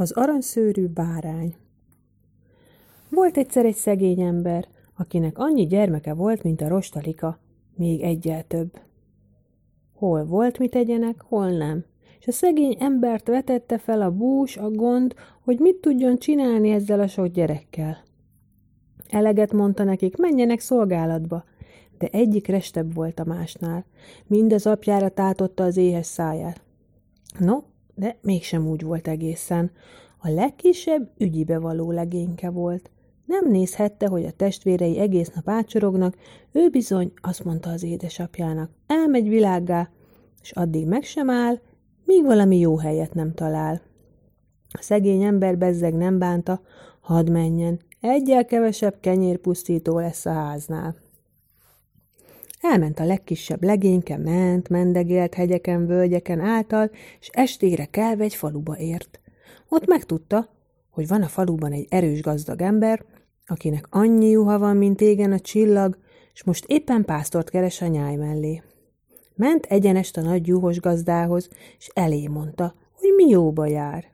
Az aranyszőrű bárány Volt egyszer egy szegény ember, akinek annyi gyermeke volt, mint a rostalika, még egyel több. Hol volt mit tegyenek, hol nem, és a szegény embert vetette fel a bús, a gond, hogy mit tudjon csinálni ezzel a sok gyerekkel. Eleget mondta nekik, menjenek szolgálatba, de egyik restebb volt a másnál. Mind az apjára tátotta az éhes száját. No, de mégsem úgy volt egészen. A legkisebb ügyibe való legényke volt. Nem nézhette, hogy a testvérei egész nap ácsorognak, ő bizony azt mondta az édesapjának, elmegy világgá, és addig meg sem áll, míg valami jó helyet nem talál. A szegény ember bezzeg nem bánta, hadd menjen, egyel kevesebb kenyérpusztító lesz a háznál. Elment a legkisebb legényke, ment, mendegélt hegyeken, völgyeken által, és estére kelve egy faluba ért. Ott megtudta, hogy van a faluban egy erős gazdag ember, akinek annyi juha van, mint égen a csillag, és most éppen pásztort keres a nyáj mellé. Ment egyenest a nagy juhos gazdához, és elé mondta, hogy mi jóba jár.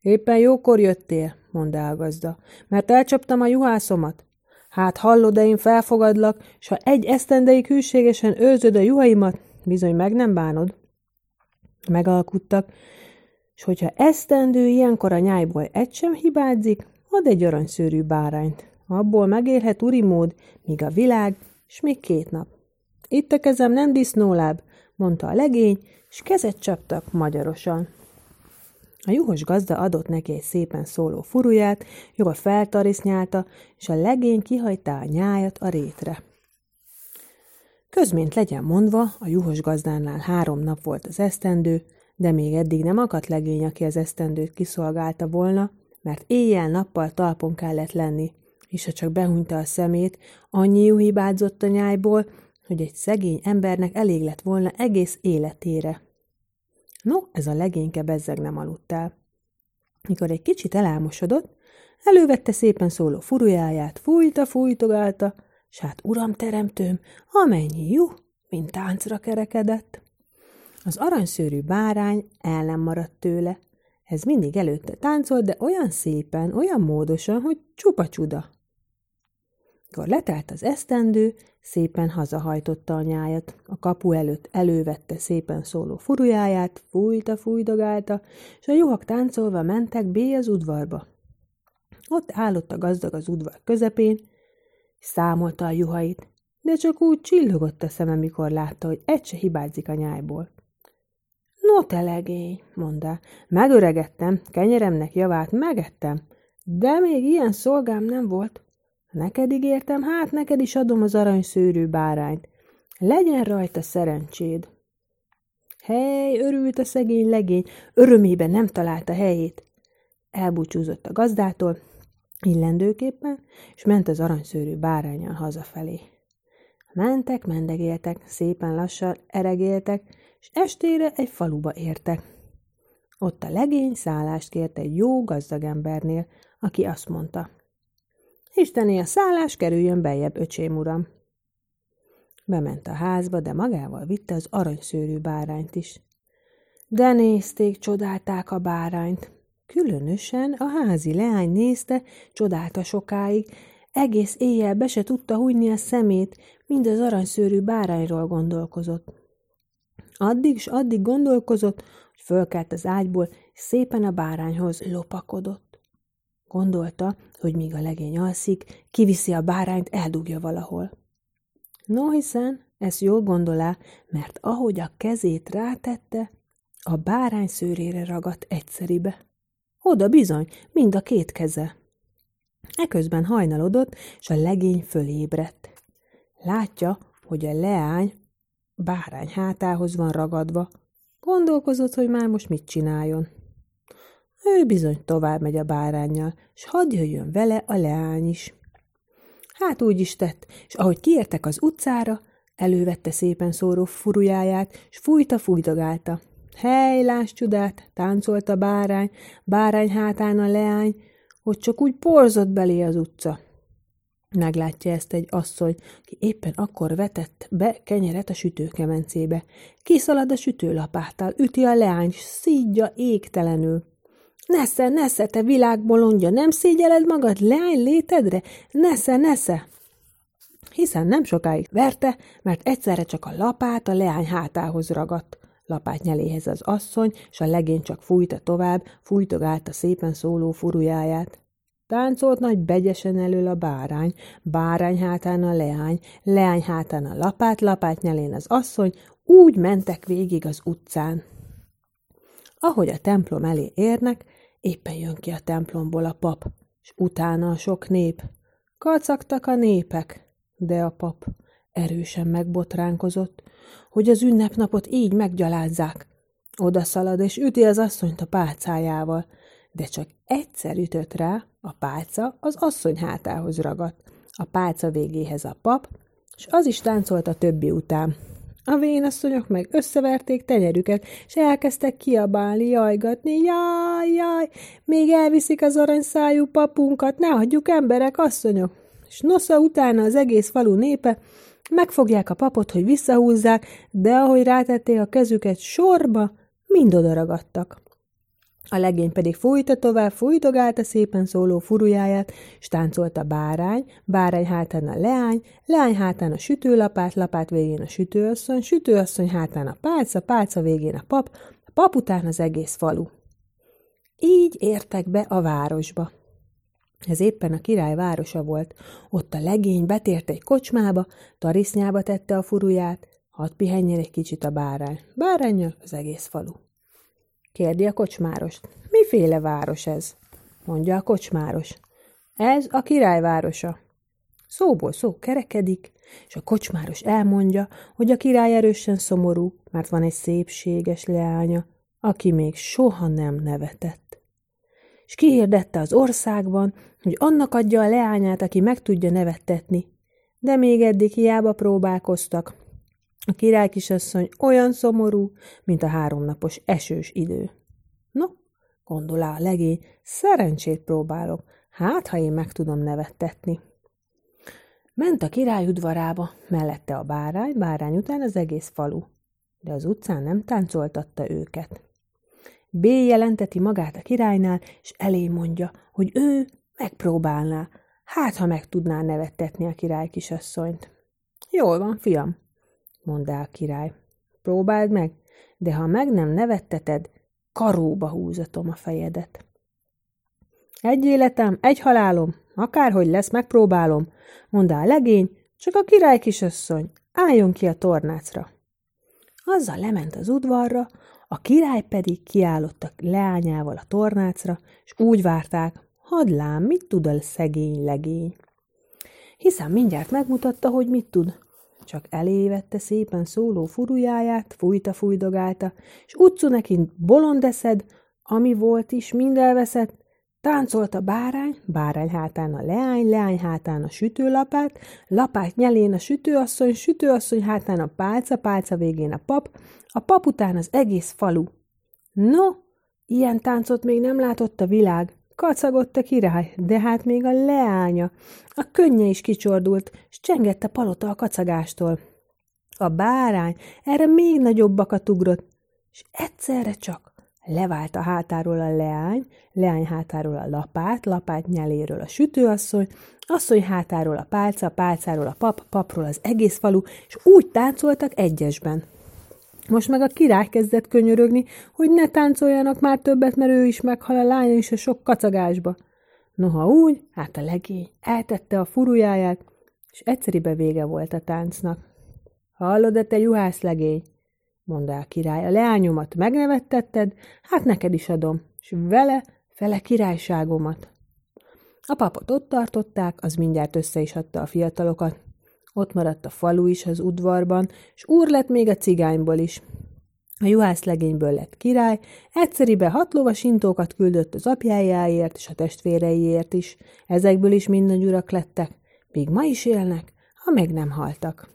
Éppen jókor jöttél, mondta a gazda, mert elcsaptam a juhászomat. Hát hallod, de én felfogadlak, s ha egy esztendeig hűségesen őrzöd a juhaimat, bizony meg nem bánod. Megalkuttak, és hogyha esztendő ilyenkor a nyájból egy sem hibázik, ad egy aranyszőrű bárányt. Abból megélhet urimód, míg a világ, és még két nap. Itt a kezem nem disznóláb, mondta a legény, és kezet csaptak magyarosan. A juhos gazda adott neki egy szépen szóló furuját, jól feltarisznyálta, és a legény kihajtá a nyájat a rétre. Közmént legyen mondva, a juhos gazdánál három nap volt az esztendő, de még eddig nem akadt legény, aki az esztendőt kiszolgálta volna, mert éjjel-nappal talpon kellett lenni, és ha csak behúnyta a szemét, annyi juhibádzott a nyájból, hogy egy szegény embernek elég lett volna egész életére. No, ez a legényke bezzeg nem aludt el. Mikor egy kicsit elámosodott, elővette szépen szóló furujáját, fújta, fújtogálta, s hát uram teremtőm, amennyi jó, mint táncra kerekedett. Az aranyszőrű bárány el nem maradt tőle. Ez mindig előtte táncolt, de olyan szépen, olyan módosan, hogy csupa csuda. Mikor letelt az esztendő, szépen hazahajtotta a nyájat. A kapu előtt elővette szépen szóló furujáját, fújta, fújdogálta, és a juhak táncolva mentek B az udvarba. Ott állott a gazdag az udvar közepén, számolta a juhait, de csak úgy csillogott a szeme, mikor látta, hogy egy se hibázik a nyájból. No, te legény, mondta, megöregettem, kenyeremnek javát megettem, de még ilyen szolgám nem volt. Neked ígértem, hát neked is adom az aranyszőrű bárányt. Legyen rajta szerencséd. Hely, örült a szegény legény, örömében nem találta helyét. Elbúcsúzott a gazdától, illendőképpen, és ment az aranyszőrű bárányal hazafelé. Mentek, mendegéltek, szépen lassan eregéltek, és estére egy faluba értek. Ott a legény szállást kért egy jó gazdag embernél, aki azt mondta – Istené a szállás, kerüljön bejebb, öcsém uram. Bement a házba, de magával vitte az aranyszőrű bárányt is. De nézték, csodálták a bárányt. Különösen a házi leány nézte, csodálta sokáig, egész éjjel be se tudta hújni a szemét, mind az aranyszőrű bárányról gondolkozott. Addig s addig gondolkozott, hogy fölkelt az ágyból, szépen a bárányhoz lopakodott. Gondolta, hogy míg a legény alszik, kiviszi a bárányt, eldugja valahol. No, hiszen ezt jól gondolá, mert ahogy a kezét rátette, a bárány szőrére ragadt egyszeribe. Oda bizony, mind a két keze. Eközben hajnalodott, és a legény fölébredt. Látja, hogy a leány bárány hátához van ragadva. Gondolkozott, hogy már most mit csináljon. Ő bizony tovább megy a bárányjal, s hadd jöjjön vele a leány is. Hát úgy is tett, és ahogy kiértek az utcára, elővette szépen szóró furujáját, s fújta, fújdogálta. Hely, láss csodát, táncolt a bárány, bárány hátán a leány, hogy csak úgy porzott belé az utca. Meglátja ezt egy asszony, ki éppen akkor vetett be kenyeret a sütőkemencébe. Kiszalad a sütőlapáttal, üti a leány, szídja égtelenül. Nesze, nesze, te világbolondja, nem szégyeled magad leány létedre? Nesze, nesze! Hiszen nem sokáig verte, mert egyszerre csak a lapát a leány hátához ragadt. Lapát nyeléhez az asszony, s a legény csak fújta tovább, fújtogálta szépen szóló furujáját. Táncolt nagy begyesen elől a bárány, bárány hátán a leány, leány hátán a lapát, lapát nyelén az asszony, úgy mentek végig az utcán. Ahogy a templom elé érnek, éppen jön ki a templomból a pap, és utána a sok nép. Kacagtak a népek, de a pap erősen megbotránkozott, hogy az ünnepnapot így meggyalázzák. Oda szalad és üti az asszonyt a pálcájával, de csak egyszer ütött rá, a pálca az asszony hátához ragadt, a pálca végéhez a pap, és az is táncolt a többi után. A vénasszonyok meg összeverték tenyerüket, és elkezdtek kiabálni, jajgatni, jaj, jaj, még elviszik az aranyszájú papunkat, ne hagyjuk emberek, asszonyok. És nosza utána az egész falu népe, megfogják a papot, hogy visszahúzzák, de ahogy rátették a kezüket sorba, mind odaragadtak. A legény pedig fújta tovább, fújtogálta szépen szóló furujáját, s táncolt a bárány, bárány hátán a leány, leány hátán a sütőlapát, lapát végén a sütőasszony, sütőasszony hátán a pálca, pálca végén a pap, a pap után az egész falu. Így értek be a városba. Ez éppen a király városa volt. Ott a legény betért egy kocsmába, tarisznyába tette a furuját, hadd pihenjen egy kicsit a bárány. Bárányjal az egész falu. Kérdi a kocsmárost. Miféle város ez? Mondja a kocsmáros. Ez a királyvárosa. Szóból szó kerekedik, és a kocsmáros elmondja, hogy a király erősen szomorú, mert van egy szépséges leánya, aki még soha nem nevetett. És kihirdette az országban, hogy annak adja a leányát, aki meg tudja nevettetni. De még eddig hiába próbálkoztak, a király kisasszony olyan szomorú, mint a háromnapos esős idő. No, gondolá a legény, szerencsét próbálok, hát ha én meg tudom nevettetni. Ment a király udvarába, mellette a bárány, bárány után az egész falu, de az utcán nem táncoltatta őket. B jelenteti magát a királynál, és elé mondja, hogy ő megpróbálná, hát ha meg tudná nevettetni a király kisasszonyt. Jól van, fiam, mondta a király. Próbáld meg, de ha meg nem nevetteted, karóba húzatom a fejedet. Egy életem, egy halálom, akárhogy lesz, megpróbálom, mondta a legény, csak a király kisasszony, álljon ki a tornácra. Azzal lement az udvarra, a király pedig kiállott a leányával a tornácra, és úgy várták, hadd lám, mit tud a szegény legény. Hiszen mindjárt megmutatta, hogy mit tud. Csak elévette szépen szóló furujáját, fújta, fújdogálta, és utcu neki bolondeszed, ami volt is, mind elveszett, Táncolt a bárány, bárány hátán a leány, leány hátán a sütőlapát, lapát nyelén a sütőasszony, sütőasszony hátán a pálca, pálca végén a pap, a pap után az egész falu. No, ilyen táncot még nem látott a világ, Kacagott a király, de hát még a leánya. A könnye is kicsordult, s csengett a palota a kacagástól. A bárány erre még nagyobbakat ugrott, és egyszerre csak levált a hátáról a leány, leány hátáról a lapát, lapát nyeléről a sütőasszony, asszony hátáról a pálca, pálcáról a pap, papról az egész falu, és úgy táncoltak egyesben. Most meg a király kezdett könyörögni, hogy ne táncoljanak már többet, mert ő is meghal a lánya is a sok kacagásba. Noha úgy, hát a legény eltette a furujáját, és egyszeribe vége volt a táncnak. Hallod-e te juhász legény? mondta a király, a leányomat megnevettetted, hát neked is adom, és vele fele királyságomat. A papot ott tartották, az mindjárt össze is adta a fiatalokat, ott maradt a falu is az udvarban, és úr lett még a cigányból is. A juhász legényből lett király, egyszeribe hat lovas intókat küldött az apjájáért és a testvéreiért is, ezekből is mind nagy urak lettek, még ma is élnek, ha meg nem haltak.